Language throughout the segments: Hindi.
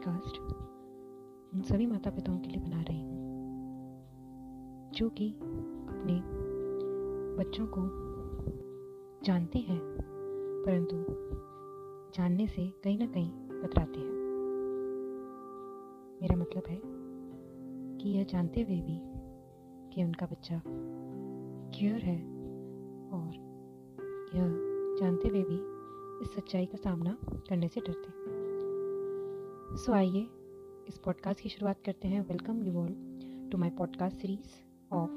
पॉडकास्ट उन सभी माता पिताओं के लिए बना रही हूँ, जो कि अपने बच्चों को जानते हैं, परंतु जानने से कहीं ना कहीं कतराते हैं। मेरा मतलब है कि यह जानते हुए भी कि उनका बच्चा क्योर है और यह जानते हुए भी इस सच्चाई का सामना करने से डरते हैं। सो आइए, इस पॉडकास्ट की शुरुआत करते हैं। Welcome you all to my podcast series of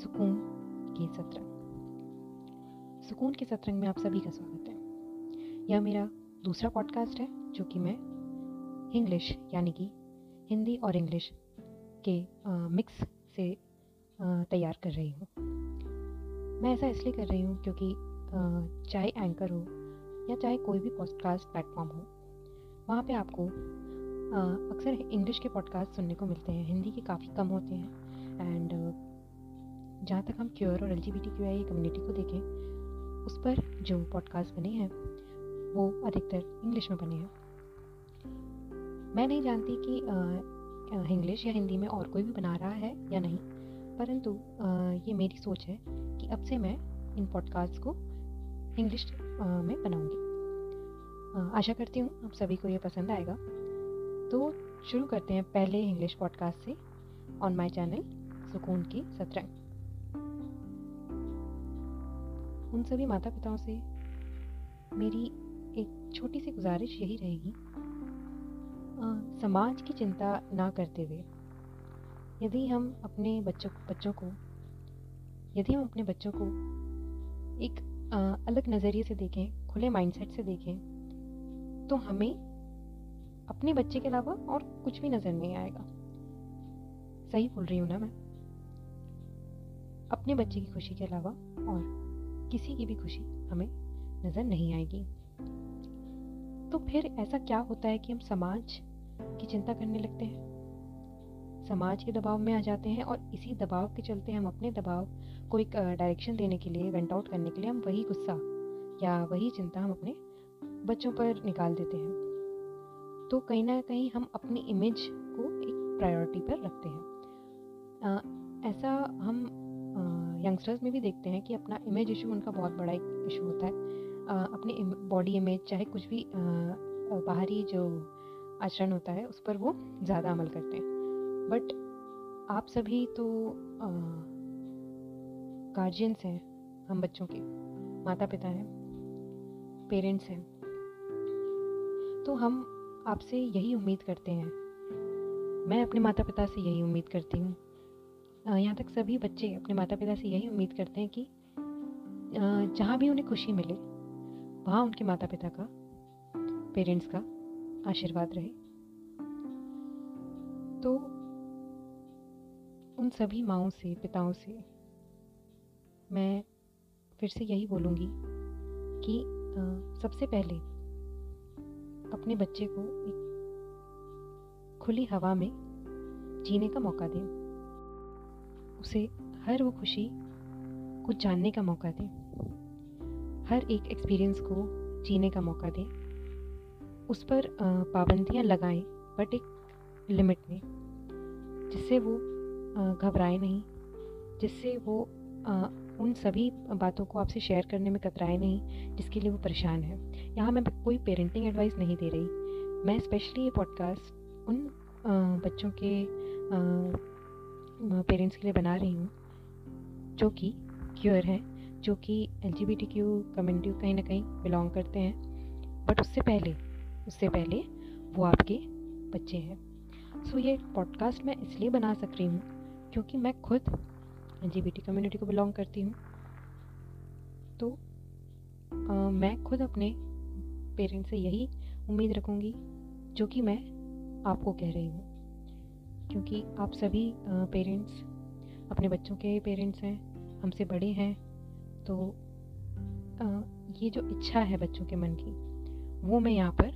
Sukoon के सत्रंग। सुकून के सत्रंग में आप सभी का स्वागत है। यह मेरा दूसरा पॉडकास्ट है, जो कि मैं इंग्लिश यानी कि हिंदी और इंग्लिश के मिक्स से तैयार कर रही हूँ। मैं ऐसा इसलिए कर रही हूँ क्योंकि चाहे एंकर हो या चाहे कोई भी पॉडकास्ट प्लेटफॉर्म हो, वहाँ पे आपको अक्सर इंग्लिश के पॉडकास्ट सुनने को मिलते हैं, हिंदी के काफ़ी कम होते हैं। एंड जहाँ तक हम क्योर और एल जी कम्युनिटी को देखें, उस पर जो पॉडकास्ट बने हैं, वो अधिकतर इंग्लिश में बने हैं। मैं नहीं जानती कि इंग्लिश या हिंदी में और कोई भी बना रहा है या नहीं, परंतु ये मेरी सोच है कि अब से मैं इन पॉडकास्ट को इंग्लिश में बनाऊँगी। आशा करती हूँ आप सभी को ये पसंद आएगा। तो शुरू करते हैं पहले इंग्लिश पॉडकास्ट से ऑन माय चैनल सुकून की सत्रंग। उन सभी माता पिताओं से मेरी एक छोटी सी गुजारिश यही रहेगी समाज की चिंता ना करते हुए यदि हम अपने बच्चों बच्चों को यदि हम अपने बच्चों को एक आ, अलग नज़रिए से देखें खुले माइंडसेट से देखें तो हमें अपने बच्चे के अलावा और कुछ भी नज़र नहीं आएगा। सही बोल रही हूँ ना मैं? अपने बच्चे की खुशी के अलावा और किसी की भी खुशी हमें नज़र नहीं आएगी। तो फिर ऐसा क्या होता है कि हम समाज की चिंता करने लगते हैं? समाज के दबाव में आ जाते हैं और इसी दबाव के चलते हम अपने दबाव को एक डायरेक्शन देने के लिए वेंट आउट करने के लिए हम वही गुस्सा या वही चिंता हम अपने बच्चों पर निकाल देते हैं। तो कहीं ना कहीं हम अपनी इमेज को एक प्रायोरिटी पर रखते हैं। आ, ऐसा हम यंगस्टर्स में भी देखते हैं कि अपना इमेज इशू उनका बहुत बड़ा एक इशू होता है। आ, अपनी बॉडी इमेज चाहे कुछ भी आ, बाहरी जो आचरण होता है उस पर वो ज़्यादा अमल करते हैं। बट आप सभी तो गार्जियंस हैं हम बच्चों के माता पिता हैं पेरेंट्स हैं। तो हम आपसे यही उम्मीद करते हैं। मैं अपने माता पिता से यही उम्मीद करती हूँ। यहाँ तक सभी बच्चे अपने माता पिता से यही उम्मीद करते हैं कि जहाँ भी उन्हें खुशी मिले, वहाँ उनके माता पिता का, पेरेंट्स का आशीर्वाद रहे। तो उन सभी माओं से, पिताओं से, मैं फिर से यही बोलूँगी कि सबसे पहले अपने बच्चे को एक खुली हवा में जीने का मौका दें। उसे हर वो खुशी को जानने का मौका दें। हर एक एक्सपीरियंस को जीने का मौका दें। उस पर पाबंदियाँ लगाएँ बट एक लिमिट में, जिससे वो घबराए नहीं, जिससे वो उन सभी बातों को आपसे शेयर करने में कतराए नहीं जिसके लिए वो परेशान है। यहाँ मैं कोई पेरेंटिंग एडवाइस नहीं दे रही। मैं स्पेशली ये पॉडकास्ट उन बच्चों के पेरेंट्स के लिए बना रही हूँ जो कि क्योर हैं जो कि L G B T Q community कहीं ना कहीं बिलोंग करते हैं। बट उससे पहले उससे पहले वो आपके बच्चे हैं। सो so, ये पॉडकास्ट मैं इसलिए बना सक रही हूँ क्योंकि मैं खुद एल कम्युनिटी को बिलोंग करती हूँ। तो आ, मैं खुद अपने पेरेंट्स से यही उम्मीद रखूँगी जो कि मैं आपको कह रही हूँ। क्योंकि आप सभी पेरेंट्स अपने बच्चों के पेरेंट्स हैं हमसे बड़े हैं तो आ, ये जो इच्छा है बच्चों के मन की वो मैं यहाँ पर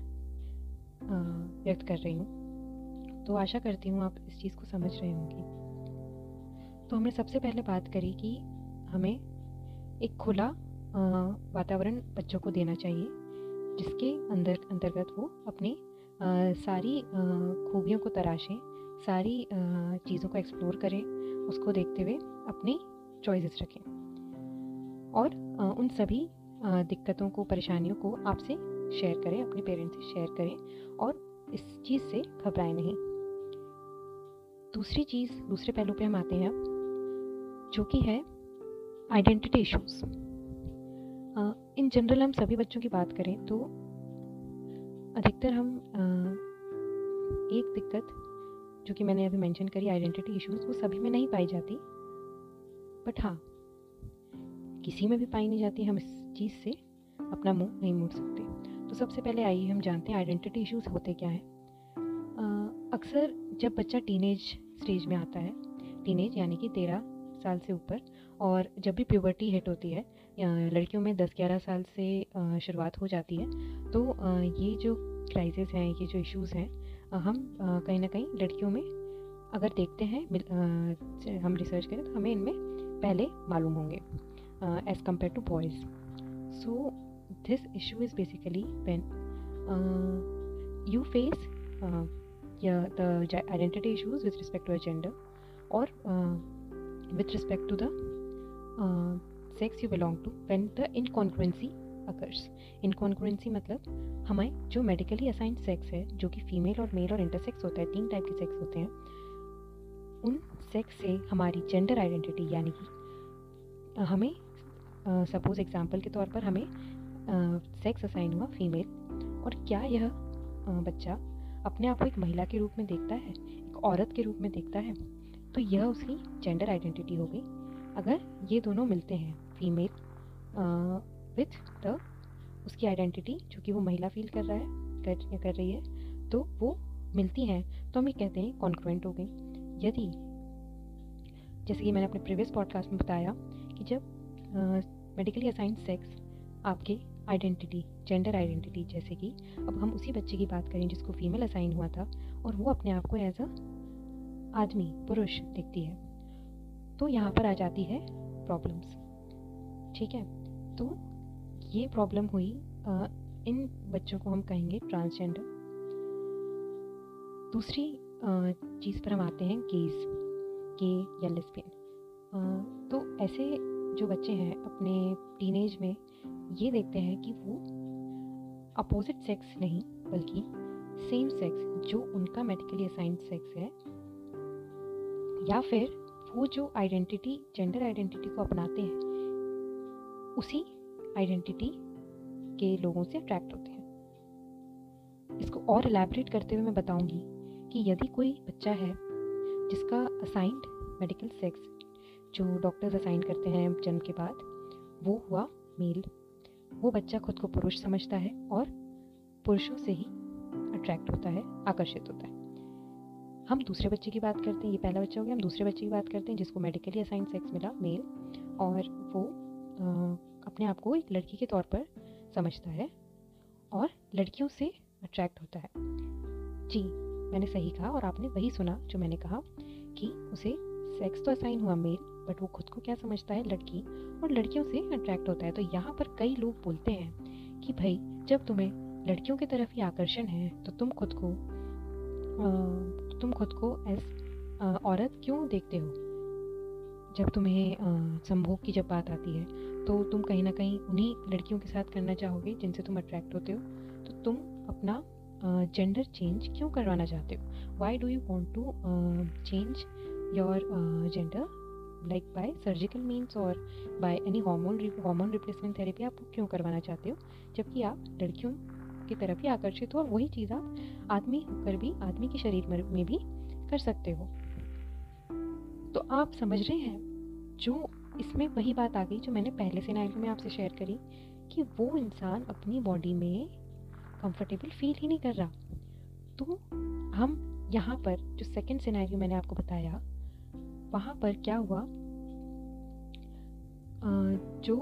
व्यक्त कर रही हूँ। तो आशा करती हूँ आप इस चीज़ को समझ रहे होंगे। तो हमने सबसे पहले बात करी कि हमें एक खुला वातावरण बच्चों को देना चाहिए, जिसके अंदर, अंतर्गत वो अपनी सारी खूबियों को तराशें, सारी चीज़ों को एक्सप्लोर करें, उसको देखते हुए अपनी चॉइसेस रखें। और उन सभी दिक्कतों को, परेशानियों को आपसे शेयर करें, अपने पेरेंट्स से शेयर करें और इस चीज़ से घबराएँ नहीं। दूसरी चीज़, दूसरे पहलू पे हम आते हैं अब। जो कि है आइडेंटिटी इश्यूज़ इन जनरल हम सभी बच्चों की बात करें तो अधिकतर हम एक दिक्कत जो कि मैंने अभी मेंशन करी आइडेंटिटी इश्यूज़ वो सभी में नहीं पाई जाती. बट हाँ किसी में भी पाई नहीं जाती, हम इस चीज़ से अपना मुँह नहीं मोड़ सकते. तो सबसे पहले आइए हम जानते हैं आइडेंटिटी इश्यूज़ होते क्या हैं. अक्सर जब बच्चा टीनेज स्टेज में आता है टीनेज यानी कि तेरह साल से ऊपर और जब भी प्यूबर्टी हिट होती है लड़कियों में दस ग्यारह साल से शुरुआत हो जाती है तो ये जो क्राइसिस हैं, ये जो इश्यूज़ हैं हम कहीं ना कहीं लड़कियों में अगर देखते हैं हम रिसर्च करें तो हमें इनमें पहले मालूम होंगे as compare to boys so this issue is basically when you face the identity issues with respect to a gender or with respect to the sex you belong to when the incongruency occurs incongruency मतलब हमें जो मेडिकली असाइंड सेक्स है जो कि फीमेल और मेल और इंटरसेक्स होता है तीन टाइप के सेक्स होते हैं उन सेक्स से हमारी जेंडर आइडेंटिटी यानी कि हमें सपोज़ uh, एग्जांपल के तौर पर हमें सेक्स uh, असाइन हुआ फीमेल और क्या यह uh, बच्चा अपने आप को एक महिला के रूप में देखता है एक औरत के रूप में देखता है? तो यह उसकी जेंडर आइडेंटिटी हो गई। अगर ये दोनों मिलते हैं फीमेल विथ द उसकी आइडेंटिटी जो कि वो महिला फील कर रहा है कर, कर रही है तो वो मिलती हैं। तो हम ये कहते हैं कॉन्क्वेंट हो गई। यदि जैसे कि मैंने अपने प्रीवियस पॉडकास्ट में बताया कि जब मेडिकली असाइंड सेक्स आपके आइडेंटिटी जेंडर आइडेंटिटी जैसे कि अब हम उसी बच्चे की बात करें जिसको फीमेल असाइन हुआ था और वो अपने आप को एज अ आदमी पुरुष दिखती है। तो यहाँ पर आ जाती है प्रॉब्लम्स ठीक है? तो ये प्रॉब्लम हुई आ, इन बच्चों को हम कहेंगे ट्रांसजेंडर दूसरी चीज़ पर हम आते हैं गेज के या लेस्बियन तो ऐसे जो बच्चे हैं अपने टीनेज में ये देखते हैं कि वो अपोजिट सेक्स नहीं बल्कि सेम सेक्स जो उनका मेडिकली असाइंड सेक्स है या फिर वो जो आइडेंटिटी जेंडर आइडेंटिटी को अपनाते हैं, उसी आइडेंटिटी के लोगों से अट्रैक्ट होते हैं। इसको और एलैबोरेट करते हुए मैं बताऊँगी कि यदि कोई बच्चा है जिसका असाइंड मेडिकल सेक्स जो डॉक्टर्स असाइन करते हैं जन्म के बाद, वो हुआ मेल वो बच्चा खुद को पुरुष समझता है और पुरुषों से ही अट्रैक्ट होता है, आकर्षित होता है। हम दूसरे बच्चे की बात करते हैं ये पहला बच्चा हो गया हम दूसरे बच्चे की बात करते हैं जिसको मेडिकली असाइन सेक्स मिला मेल और वो आ, अपने आप को एक लड़की के तौर पर समझता है और लड़कियों से अट्रैक्ट होता है। जी मैंने सही कहा और आपने वही सुना जो मैंने कहा कि उसे सेक्स तो असाइन हुआ मेल बट वो खुद को क्या समझता है? लड़की और लड़कियों से अट्रैक्ट होता है। तो यहाँ पर कई लोग बोलते हैं कि भाई जब तुम्हें लड़कियों की तरफ़ ही आकर्षण है तो तुम खुद को आ, तुम खुद को एज औरत क्यों देखते हो? जब तुम्हें संभोग की जब बात आती है तो तुम कहीं ना कहीं उन्हीं लड़कियों के साथ करना चाहोगे जिनसे तुम अट्रैक्ट होते हो। तो तुम अपना जेंडर चेंज क्यों करवाना चाहते हो? Why do you want to change your gender like by surgical means और by any hormone hormone replacement therapy आप क्यों करवाना चाहते हो? जबकि आप लड़कियों की तरफ़ ही आकर्षित हो और वही चीज़ आप आदमी होकर भी, आदमी के शरीर में भी कर सकते हो। तो आप समझ रहे हैं, जो इसमें वही बात आ गई जो मैंने पहले से नाइल में आपसे शेयर करी, कि वो इंसान अपनी बॉडी में कंफर्टेबल फील ही नहीं कर रहा। तो हम यहाँ पर, जो सेकेंड सिनेरियो मैंने आपको बताया, वहाँ पर क्या हुआ? जो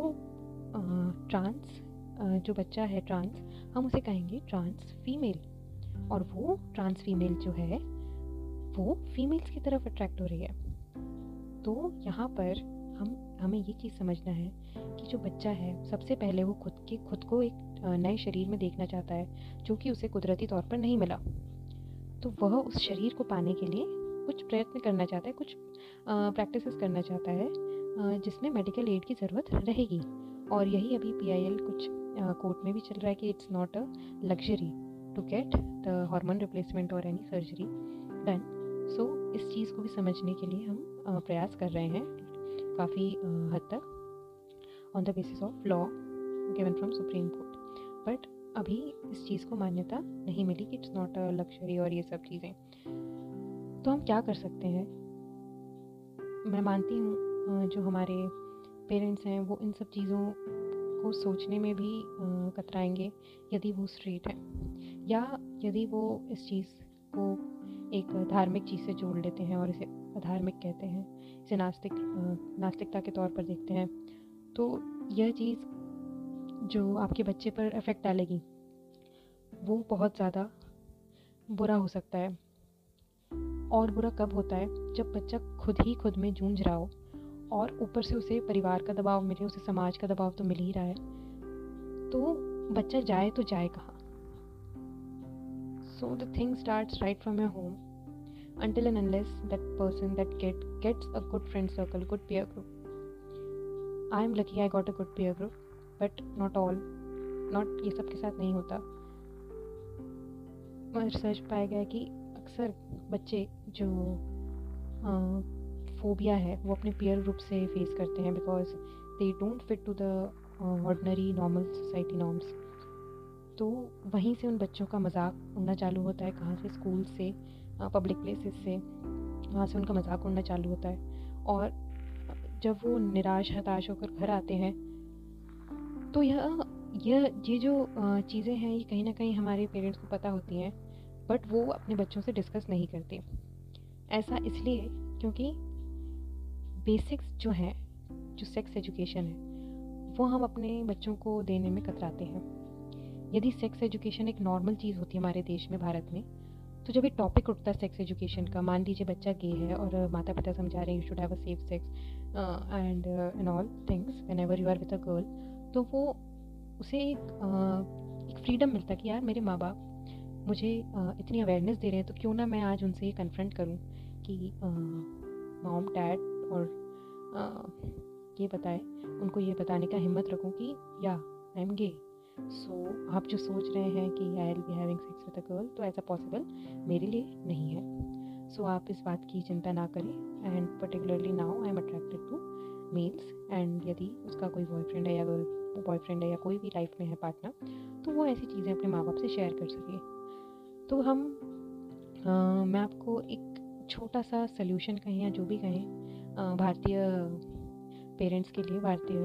ट्रांस जो बच्चा है ट्रांस हम उसे कहेंगे ट्रांस फीमेल और वो ट्रांस फीमेल जो है, वो फीमेल्स की तरफ़ अट्रैक्ट हो रही है. तो यहाँ पर हम, हमें ये चीज़ समझना है कि जो बच्चा है, सबसे पहले वो खुद के, खुद को एक नए शरीर में देखना चाहता है, जो कि उसे कुदरती तौर पर नहीं मिला. तो वह उस शरीर को पाने के लिए कुछ प्रयत्न करना चाहता है, कुछ प्रैक्टिस करना चाहता है जिसमें मेडिकल एड की ज़रूरत रहेगी. और यही अभी पीआईएल कुछ कोर्ट में भी चल रहा है कि it's not a luxury to get the hormone replacement और एनी सर्जरी डन सो इस चीज़ को भी समझने के लिए हम प्रयास कर रहे हैं काफ़ी हद तक on the basis of law given from supreme court but अभी इस चीज़ को मान्यता नहीं मिली कि इट्स नॉट अ लग्जरी और ये सब चीज़ें। तो हम क्या कर सकते हैं? मैं मानती हूँ जो हमारे पेरेंट्स हैं, वो इन सब चीज़ों को सोचने में भी कतराएँगे, यदि वो स्ट्रेट है। या यदि वो इस चीज़ को एक धार्मिक चीज़ से जोड़ लेते हैं और इसे अधार्मिक कहते हैं, इसे नास्तिक नास्तिकता के तौर पर देखते हैं तो यह चीज़ जो आपके बच्चे पर इफ़ेक्ट डालेगी, वो बहुत ज़्यादा बुरा हो सकता है। और बुरा कब होता है? जब बच्चा खुद ही खुद में जूझ रहा हो। और ऊपर से उसे परिवार का दबाव मिले, उसे समाज का दबाव तो मिल ही रहा है। तो बच्चा जाए तो जाए कहाँ? So the thing start right from your home until an unless that person that get gets a good friend circle good peer group I am lucky I got a good peer group but not all not ये सब के साथ नहीं होता। मैं रिसर्च पाया गया कि अक्सर बच्चे जो फोबिया है, वो अपने पेयर ग्रुप से फेस करते हैं because they don't fit to the ordinary normal society norms तो वहीं से उन बच्चों का मज़ाक उड़ना चालू होता है, कहाँ से स्कूल से पब्लिक प्लेसेस से, वहाँ से उनका मज़ाक उड़ना चालू होता है। और जब वो निराश, हताश होकर घर आते हैं तो यह यह, ये जो चीज़ें हैं, ये कहीं ना कहीं हमारे पेरेंट्स को पता होती हैं बट वो अपने बच्चों से डिस्कस नहीं करते। ऐसा इसलिए क्योंकि बेसिक्स जो हैं जो सेक्स एजुकेशन है वो हम अपने बच्चों को देने में कतराते हैं। यदि सेक्स एजुकेशन एक नॉर्मल चीज़ होती है हमारे देश में भारत में तो जब एक टॉपिक उठता है सेक्स एजुकेशन का मान लीजिए बच्चा गे है और माता पिता समझा रहे हैं you should have a safe sex and and all things whenever you are with a girl तो वो उसे एक uh, एक फ्रीडम मिलता कि यार मेरे माँ बाप मुझे uh, इतनी अवेयरनेस दे रहे हैं तो क्यों ना मैं आज उनसे ये कन्फ्रंट करूँ कि मॉम डैड और ये बताए उनको ये बताने का हिम्मत रखूँ कि या आई एम गे सो आप जो सोच रहे हैं कि I'll be having sex with a girl तो ऐसा पॉसिबल मेरे लिए नहीं है। सो आप इस बात की चिंता ना करें and particularly now I am attracted to males and यदि उसका कोई बॉयफ्रेंड है या गर्ल बॉयफ्रेंड है या कोई भी लाइफ में है पार्टनर तो वो ऐसी चीज़ें अपने माँ बाप से शेयर कर सके। तो हम आ, मैं आपको एक छोटा सा सल्यूशन कहें या जो भी कहें भारतीय पेरेंट्स के लिए, भारतीय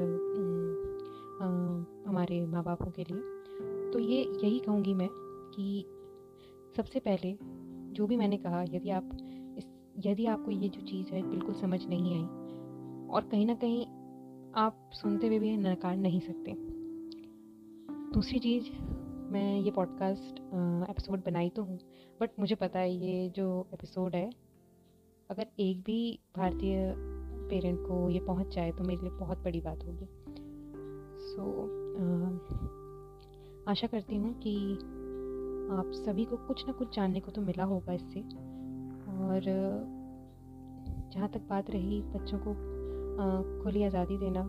हमारे माँ बापों के लिए। तो ये, यही कहूँगी मैं कि सबसे पहले जो भी मैंने कहा, यदि आप इस, यदि आपको ये जो चीज़ है बिल्कुल समझ नहीं आई, और कहीं ना कहीं आप सुनते हुए भी नकार नहीं सकते। दूसरी चीज़, मैं ये पॉडकास्ट एपिसोड बनाई तो हूँ, बट मुझे पता है ये जो एपिसोड है अगर एक भी भारतीय पेरेंट को ये पहुँच जाए तो मेरे लिए बहुत बड़ी बात होगी। सो so, आशा करती हूँ कि आप सभी को कुछ ना कुछ जानने को तो मिला होगा इससे। और जहाँ तक बात रही बच्चों को खुली आज़ादी देना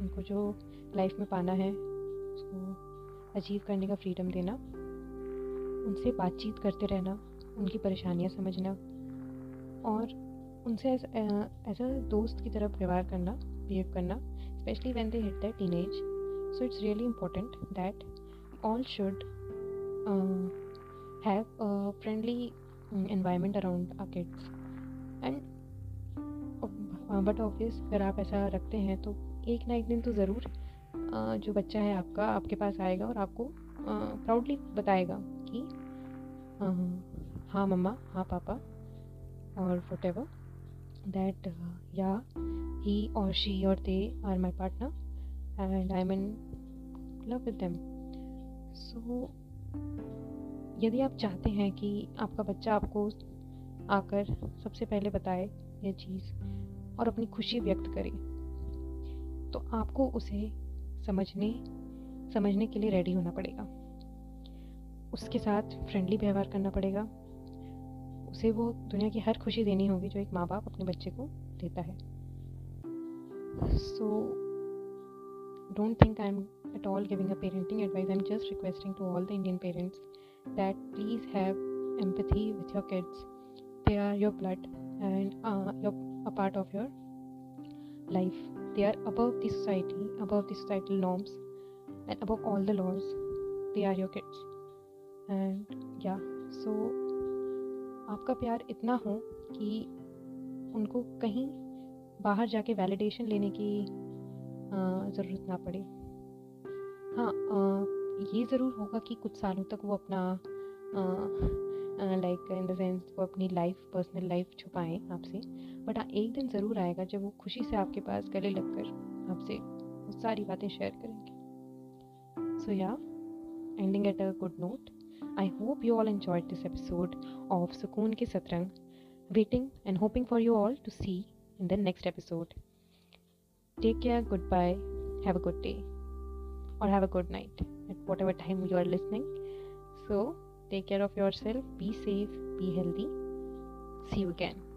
उनको जो लाइफ में पाना है उसको अचीव करने का फ्रीडम देना उनसे बातचीत करते रहना उनकी परेशानियाँ समझना और उनसे एज अ दोस्त की तरफ़ व्यवहार करना बिहेव करना specially when they hit that teen age so it's really important that all should have friendly environment around uh kids and but obvious अगर आप ऐसा रखते हैं तो एक ना एक दिन तो ज़रूर जो बच्चा है आपका, आपके पास आएगा और आपको प्राउडली बताएगा कि हाँ मम्मा हाँ पापा और वट एवर दैट या ही और शी और they are my partner and I mean love with them so यदि आप चाहते हैं कि आपका बच्चा आपको आकर सबसे पहले बताए ये चीज़ और अपनी खुशी व्यक्त करे तो आपको उसे समझने समझने के लिए रेडी होना पड़ेगा। उसके साथ फ्रेंडली व्यवहार करना पड़ेगा। उसे वो दुनिया की हर खुशी देनी होगी जो एक माँ बाप अपने बच्चे को देता है। So don't think I am at all giving a parenting advice I am just requesting to all the Indian parents that please have empathy with your kids they are your blood and a part of your life they are above the society above the societal norms and above all the laws they are your kids and yeah so आपका प्यार इतना हो कि उनको कहीं बाहर जाके वैलिडेशन लेने की ज़रूरत ना पड़े। हाँ ये ज़रूर होगा कि कुछ सालों तक वो अपना लाइक इन द सेंस वो अपनी लाइफ पर्सनल लाइफ छुपाएँ आपसे। बट हाँ एक दिन ज़रूर आएगा जब वो खुशी से आपके पास गले लगकर आपसे सारी बातें शेयर करेंगे। So yeah ending at a good note I hope you all enjoyed this episode of Sukoon Ke Satrang. Waiting and hoping for you all to see in the next episode. Take care, goodbye, have a good day, or have a good night at whatever time you are listening. So, take care of yourself, be safe, be healthy. See you again.